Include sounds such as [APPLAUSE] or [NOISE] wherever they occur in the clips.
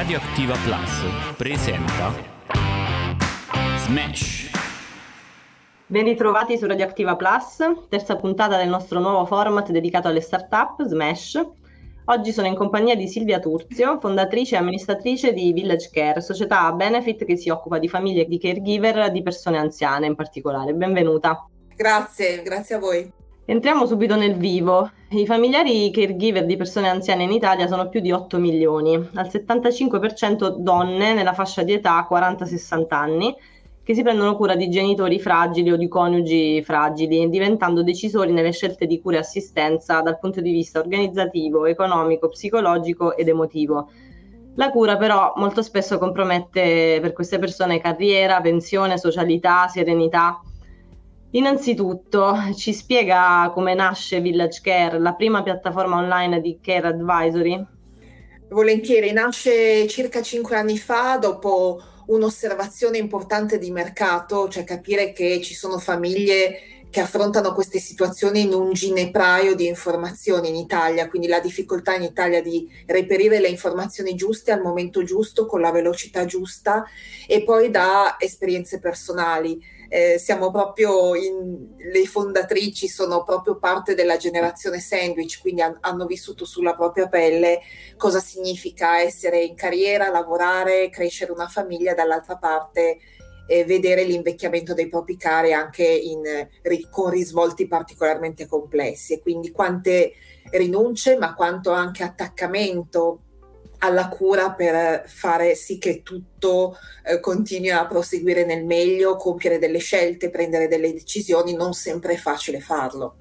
Radioattiva Plus presenta Smash. Ben ritrovati su Radioattiva Plus, terza puntata del nostro nuovo format dedicato alle start-up, Smash. Oggi sono in compagnia di Silvia Turzio, fondatrice e amministratrice di Village Care, società a benefit che si occupa di famiglie e di caregiver di persone anziane in particolare. Benvenuta. Grazie, grazie a voi. Entriamo subito nel vivo. I familiari caregiver di persone anziane in Italia sono più di 8 milioni, al 75% donne nella fascia di età 40-60 anni, che si prendono cura di genitori fragili o di coniugi fragili, diventando decisori nelle scelte di cura e assistenza dal punto di vista organizzativo, economico, psicologico ed emotivo. La cura però molto spesso compromette per queste persone carriera, pensione, socialità, serenità Innanzitutto ci spiega come nasce Village Care, la prima piattaforma online di care advisory? Volentieri, nasce circa cinque anni fa dopo un'osservazione importante di mercato, cioè capire che ci sono famiglie che affrontano queste situazioni in un ginepraio di informazioni in Italia, quindi la difficoltà in Italia di reperire le informazioni giuste al momento giusto, con la velocità giusta e poi da esperienze personali eh, siamo proprio in, le fondatrici sono proprio parte della generazione sandwich, quindi han, hanno vissuto sulla propria pelle cosa significa essere in carriera, lavorare, crescere una famiglia, dall'altra parte eh, vedere l'invecchiamento dei propri cari anche in, con risvolti particolarmente complessi. E quindi quante rinunce ma quanto anche attaccamento alla cura per fare sì che tutto eh, continui a proseguire nel meglio, compiere delle scelte, prendere delle decisioni, non sempre è facile farlo.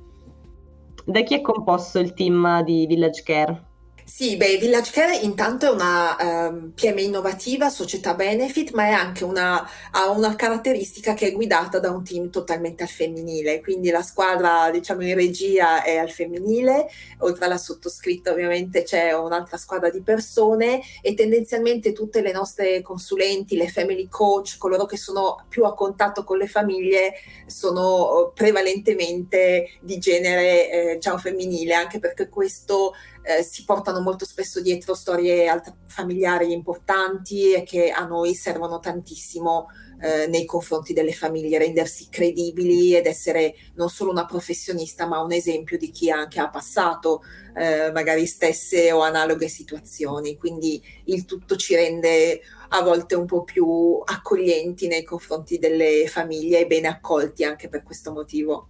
Da chi è composto il team di Village Care? Sì, beh, Village Care intanto è una ehm, PMI innovativa, società benefit, ma è anche una, ha una caratteristica che è guidata da un team totalmente al femminile, quindi la squadra diciamo in regia è al femminile, oltre alla sottoscritta ovviamente c'è un'altra squadra di persone e tendenzialmente tutte le nostre consulenti, le family coach, coloro che sono più a contatto con le famiglie sono prevalentemente di genere eh, diciamo femminile, anche perché questo eh, si portano molto spesso dietro storie alt- familiari importanti e che a noi servono tantissimo eh, nei confronti delle famiglie, rendersi credibili ed essere non solo una professionista ma un esempio di chi anche ha passato eh, magari stesse o analoghe situazioni. Quindi il tutto ci rende a volte un po' più accoglienti nei confronti delle famiglie e bene accolti anche per questo motivo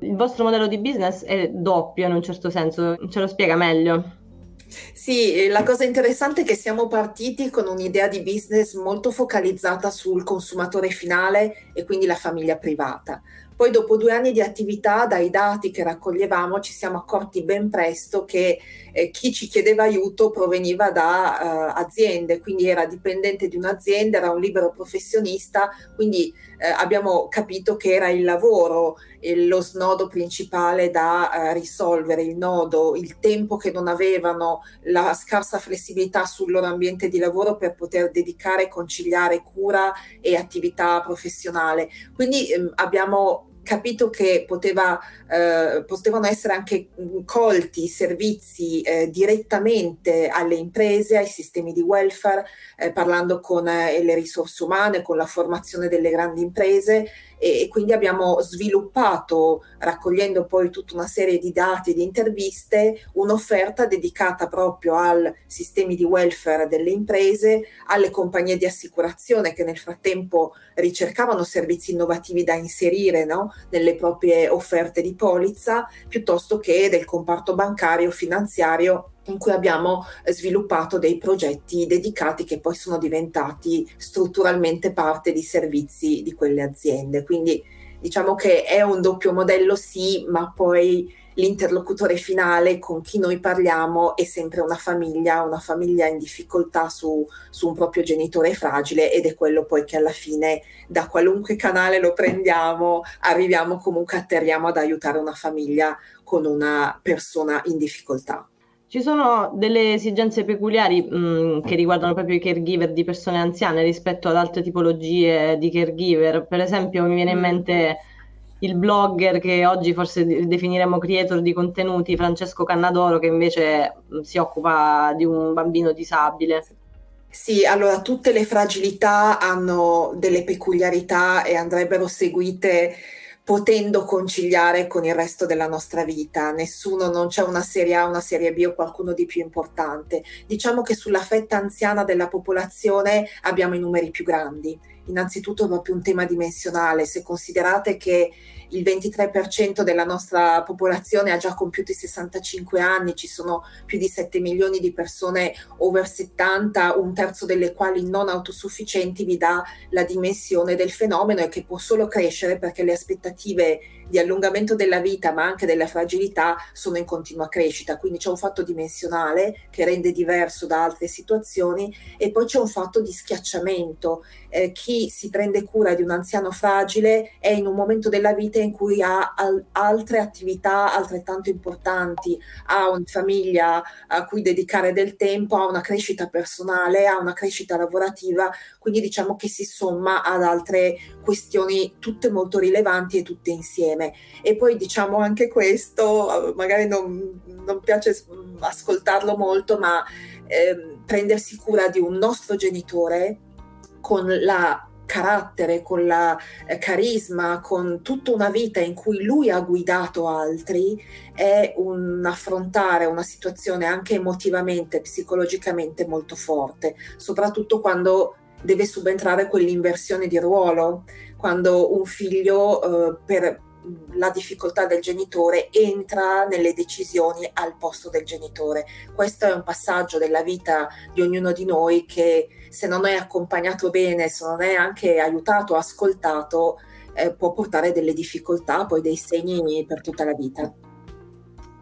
il vostro modello di business è doppio in un certo senso, ce lo spiega meglio? Sì, la cosa interessante è che siamo partiti con un'idea di business molto focalizzata sul consumatore finale e quindi la famiglia privata. Poi dopo due anni di attività, dai dati che raccoglievamo, ci siamo accorti ben presto che eh, chi ci chiedeva aiuto proveniva da uh, aziende, quindi era dipendente di un'azienda, era un libero professionista, quindi eh, abbiamo capito che era il lavoro eh, lo snodo principale da uh, risolvere, il nodo, il tempo che non avevano, la scarsa flessibilità sul loro ambiente di lavoro per poter dedicare e conciliare cura e attività professionale. Quindi ehm, abbiamo capito che poteva, eh, potevano essere anche colti servizi eh, direttamente alle imprese, ai sistemi di welfare, eh, parlando con eh, le risorse umane, con la formazione delle grandi imprese e, quindi abbiamo sviluppato, raccogliendo poi tutta una serie di dati e di interviste, un'offerta dedicata proprio ai sistemi di welfare delle imprese, alle compagnie di assicurazione che nel frattempo ricercavano servizi innovativi da inserire no? nelle proprie offerte di polizza, piuttosto che del comparto bancario, finanziario in cui abbiamo sviluppato dei progetti dedicati che poi sono diventati strutturalmente parte di servizi di quelle aziende. Quindi diciamo che è un doppio modello sì, ma poi l'interlocutore finale con chi noi parliamo è sempre una famiglia, una famiglia in difficoltà su, su, un proprio genitore fragile ed è quello poi che alla fine da qualunque canale lo prendiamo arriviamo comunque atterriamo ad aiutare una famiglia con una persona in difficoltà. Ci sono delle esigenze peculiari mh, mm, che riguardano proprio i caregiver di persone anziane rispetto ad altre tipologie di caregiver. Per esempio, mi viene in mm. mente il blogger che oggi forse definiremmo creator di contenuti, Francesco Cannadoro, che invece mm, si occupa di un bambino disabile. Sì, allora tutte le fragilità hanno delle peculiarità e andrebbero seguite potendo conciliare con il resto della nostra vita. Nessuno, non c'è una serie A, una serie B o qualcuno di più importante. Diciamo che sulla fetta anziana della popolazione abbiamo i numeri più grandi. Innanzitutto proprio un tema dimensionale, se considerate che il 23% della nostra popolazione ha già compiuto i 65 anni, ci sono più di 7 milioni di persone over 70, un terzo delle quali non autosufficienti, vi dà la dimensione del fenomeno e che può solo crescere perché le aspettative di allungamento della vita ma anche della fragilità sono in continua crescita, quindi c'è un fatto dimensionale che rende diverso da altre situazioni e poi c'è un fatto di schiacciamento. Eh, chi si prende cura di un anziano fragile è in un momento della vita in cui ha al- altre attività altrettanto importanti, ha una famiglia a cui dedicare del tempo, ha una crescita personale, ha una crescita lavorativa, quindi diciamo che si somma ad altre questioni tutte molto rilevanti e tutte insieme. E poi diciamo anche questo, magari non, non piace ascoltarlo molto, ma eh, prendersi cura di un nostro genitore con la carattere, con la eh, carisma, con tutta una vita in cui lui ha guidato altri, è un affrontare una situazione anche emotivamente, psicologicamente molto forte, soprattutto quando deve subentrare quell'inversione di ruolo, quando un figlio eh, per la difficoltà del genitore entra nelle decisioni al posto del genitore. Questo è un passaggio della vita di ognuno di noi che se non è accompagnato bene, se non è anche aiutato, ascoltato, eh, può portare delle difficoltà, poi dei segni per tutta la vita.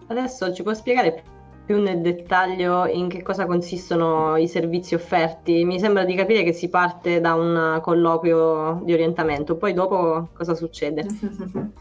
Adesso ci può spiegare più nel dettaglio in che cosa consistono i servizi offerti. Mi sembra di capire che si parte da un colloquio di orientamento, poi dopo cosa succede? [LAUGHS]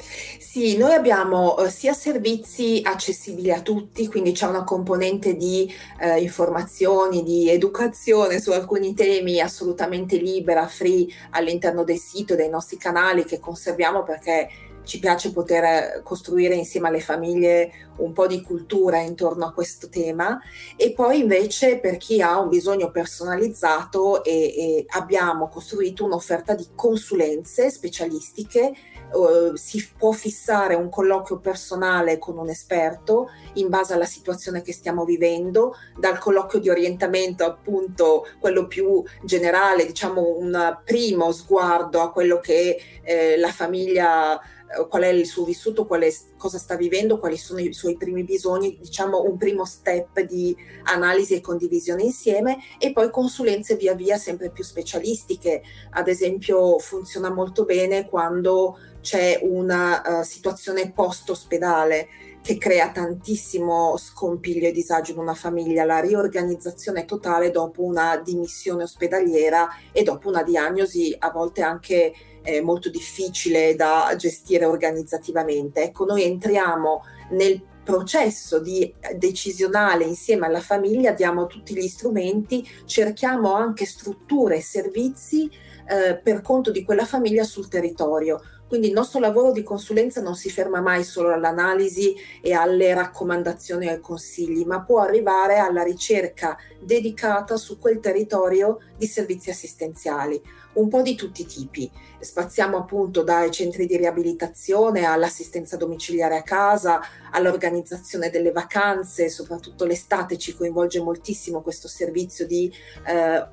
Sì, noi abbiamo eh, sia servizi accessibili a tutti, quindi c'è una componente di eh, informazioni, di educazione su alcuni temi assolutamente libera, free all'interno del sito, dei nostri canali che conserviamo perché ci piace poter costruire insieme alle famiglie un po' di cultura intorno a questo tema. E poi invece per chi ha un bisogno personalizzato e, e abbiamo costruito un'offerta di consulenze specialistiche Uh, si può fissare un colloquio personale con un esperto in base alla situazione che stiamo vivendo, dal colloquio di orientamento appunto quello più generale, diciamo un primo sguardo a quello che eh, la famiglia eh, qual è il suo vissuto, è, cosa sta vivendo, quali sono i suoi primi bisogni, diciamo un primo step di analisi e condivisione insieme e poi consulenze via via sempre più specialistiche. Ad esempio funziona molto bene quando c'è una uh, situazione post-ospedale che crea tantissimo scompiglio e disagio in una famiglia, la riorganizzazione totale dopo una dimissione ospedaliera e dopo una diagnosi a volte anche eh, molto difficile da gestire organizzativamente. Ecco, noi entriamo nel processo di decisionale insieme alla famiglia, diamo tutti gli strumenti, cerchiamo anche strutture e servizi eh, per conto di quella famiglia sul territorio. Quindi il nostro lavoro di consulenza non si ferma mai solo all'analisi e alle raccomandazioni e ai consigli, ma può arrivare alla ricerca dedicata su quel territorio di servizi assistenziali un po' di tutti i tipi. Spaziamo appunto dai centri di riabilitazione all'assistenza domiciliare a casa, all'organizzazione delle vacanze, soprattutto l'estate ci coinvolge moltissimo questo servizio di eh,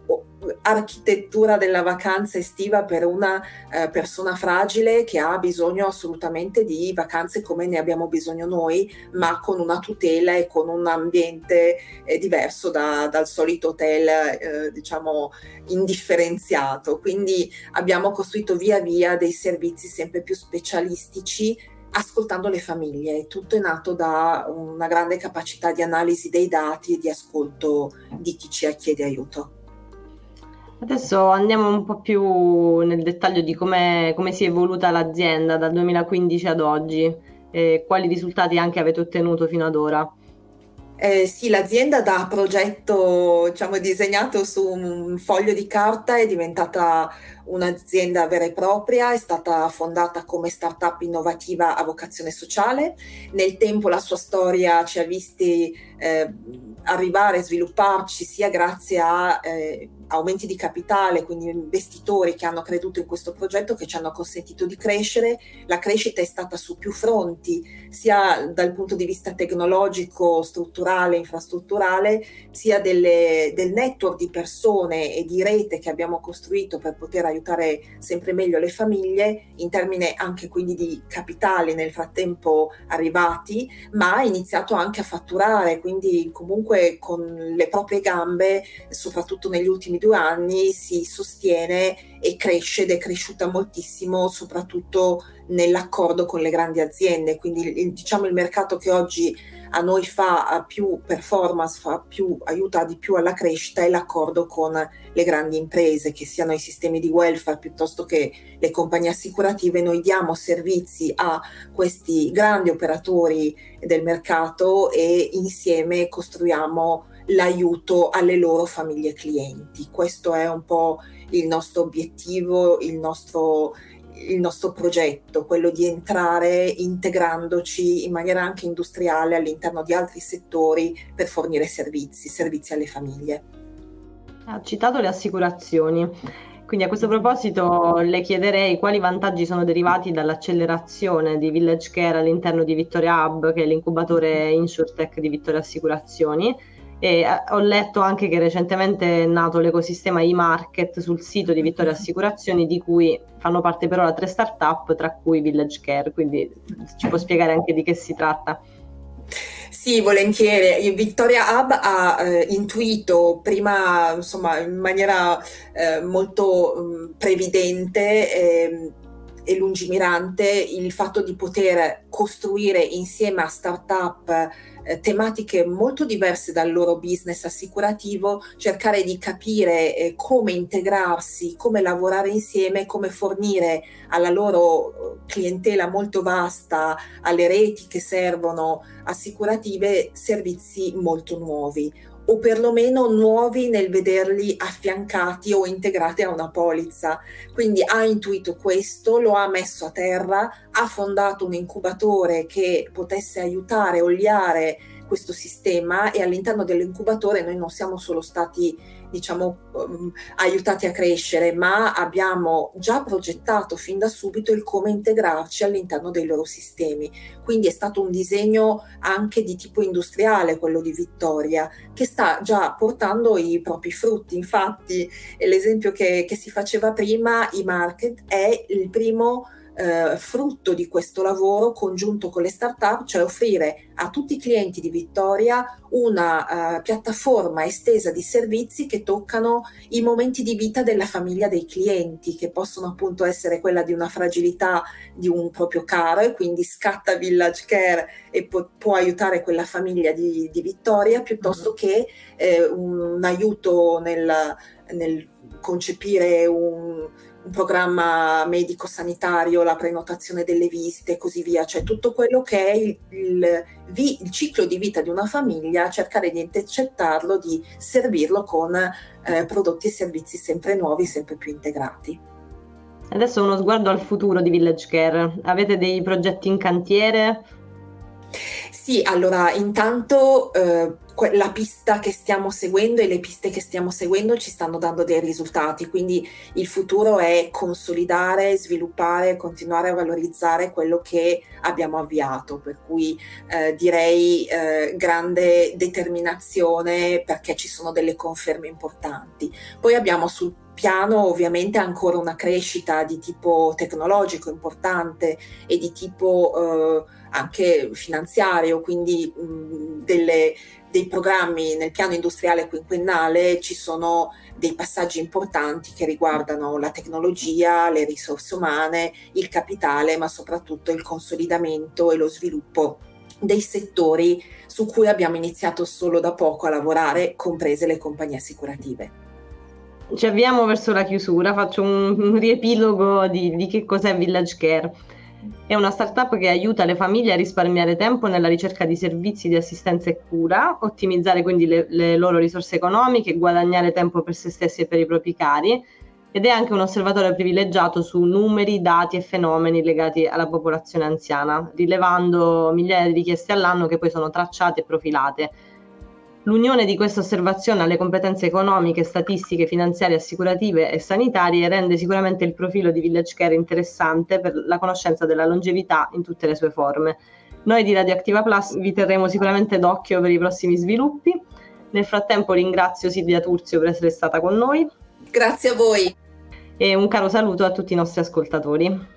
architettura della vacanza estiva per una eh, persona fragile che ha bisogno assolutamente di vacanze come ne abbiamo bisogno noi, ma con una tutela e con un ambiente eh, diverso da, dal solito hotel, eh, diciamo, indifferenziato. Quindi abbiamo costruito via via dei servizi sempre più specialistici ascoltando le famiglie. Tutto è nato da una grande capacità di analisi dei dati e di ascolto di chi ci chiede aiuto. Adesso andiamo un po' più nel dettaglio di come, si è evoluta l'azienda dal 2015 ad oggi e quali risultati anche avete ottenuto fino ad ora. Eh, sì, l'azienda da progetto diciamo, disegnato su un foglio di carta è diventata un'azienda vera e propria, è stata fondata come startup innovativa a vocazione sociale. Nel tempo la sua storia ci ha visti eh, arrivare a svilupparci sia grazie a eh, aumenti di capitale, quindi investitori che hanno creduto in questo progetto che ci hanno consentito di crescere. La crescita è stata su più fronti, sia dal punto di vista tecnologico, strutturale, infrastrutturale, sia delle, del network di persone e di rete che abbiamo costruito per poter aiutare sempre meglio le famiglie, in termini anche quindi di capitali nel frattempo arrivati, ma ha iniziato anche a fatturare, quindi comunque con le proprie gambe, soprattutto negli ultimi due anni si sostiene e cresce ed è cresciuta moltissimo, soprattutto nell'accordo con le grandi aziende. Quindi diciamo il mercato che oggi a noi fa più performance, fa più, aiuta di più alla crescita è l'accordo con le grandi imprese, che siano i sistemi di welfare piuttosto che le compagnie assicurative. Noi diamo servizi a questi grandi operatori del mercato e insieme costruiamo l'aiuto alle loro famiglie clienti. Questo è un po' il nostro obiettivo, il nostro, il nostro progetto, quello di entrare integrandoci in maniera anche industriale all'interno di altri settori per fornire servizi, servizi alle famiglie. Ha citato le assicurazioni. Quindi a questo proposito le chiederei quali vantaggi sono derivati dall'accelerazione di Village Care all'interno di Vittoria Hub, che è l'incubatore InsurTech di Vittoria Assicurazioni, e eh, ho letto anche che recentemente è nato l'ecosistema e-market sul sito di Vittoria Assicurazioni, di cui fanno parte per ora tre start-up, tra cui Village Care. Quindi ci può spiegare anche di che si tratta? Sì, volentieri. Vittoria Hub ha eh, intuito prima, insomma, in maniera eh, molto mh, mm, previdente eh, e lungimirante il fatto di poter costruire insieme a start-up eh, tematiche molto diverse dal loro business assicurativo, cercare di capire eh, come integrarsi, come lavorare insieme, come fornire alla loro eh, clientela molto vasta, alle reti che servono assicurative, servizi molto nuovi o perlomeno nuovi nel vederli affiancati o integrati a una polizza. Quindi ha intuito questo, lo ha messo a terra, ha fondato un incubatore che potesse aiutare, oliare questo sistema e all'interno dell'incubatore noi non siamo solo stati diciamo um, aiutati a crescere, ma abbiamo già progettato fin da subito il come integrarci all'interno dei loro sistemi. Quindi è stato un disegno anche di tipo industriale quello di Vittoria, che sta già portando i propri frutti. Infatti, l'esempio che, che si faceva prima, i market è il primo eh, frutto di questo lavoro congiunto con le start-up, cioè offrire a tutti i clienti di Vittoria una uh, piattaforma estesa di servizi che toccano i momenti di vita della famiglia dei clienti, che possono appunto essere quella di una fragilità di un proprio caro e quindi scatta Village Care e po- può aiutare quella famiglia di, di Vittoria, piuttosto uh-huh. che eh, un, un, aiuto nel, nel concepire un un programma medico-sanitario, la prenotazione delle visite e così via, cioè tutto quello che è il, il, il, ciclo di vita di una famiglia, cercare di intercettarlo, di servirlo con eh, prodotti e servizi sempre nuovi, sempre più integrati. Adesso uno sguardo al futuro di Village Care. Avete dei progetti in cantiere? Sì, allora intanto eh, la pista che stiamo seguendo e le piste che stiamo seguendo ci stanno dando dei risultati, quindi il futuro è consolidare, sviluppare, continuare a valorizzare quello che abbiamo avviato, per cui eh, direi eh, grande determinazione perché ci sono delle conferme importanti. Poi abbiamo sul piano ovviamente ancora una crescita di tipo tecnologico importante e di tipo eh, anche finanziario, quindi mh, delle, dei programmi nel piano industriale quinquennale ci sono dei passaggi importanti che riguardano la tecnologia, le risorse umane, il capitale, ma soprattutto il consolidamento e lo sviluppo dei settori su cui abbiamo iniziato solo da poco a lavorare, comprese le compagnie assicurative. Ci avviamo verso la chiusura, faccio un, un riepilogo di, di che cos'è Village Care. È una startup che aiuta le famiglie a risparmiare tempo nella ricerca di servizi di assistenza e cura, ottimizzare quindi le, le loro risorse economiche, guadagnare tempo per se stessi e per i propri cari ed è anche un osservatore privilegiato su numeri, dati e fenomeni legati alla popolazione anziana, rilevando migliaia di richieste all'anno che poi sono tracciate e profilate. L'unione di questa osservazione alle competenze economiche, statistiche, finanziarie, assicurative e sanitarie rende sicuramente il profilo di Village Care interessante per la conoscenza della longevità in tutte le sue forme. Noi di Radioactiva Plus vi terremo sicuramente d'occhio per i prossimi sviluppi. Nel frattempo ringrazio Silvia Turzio per essere stata con noi. Grazie a voi. E un caro saluto a tutti i nostri ascoltatori.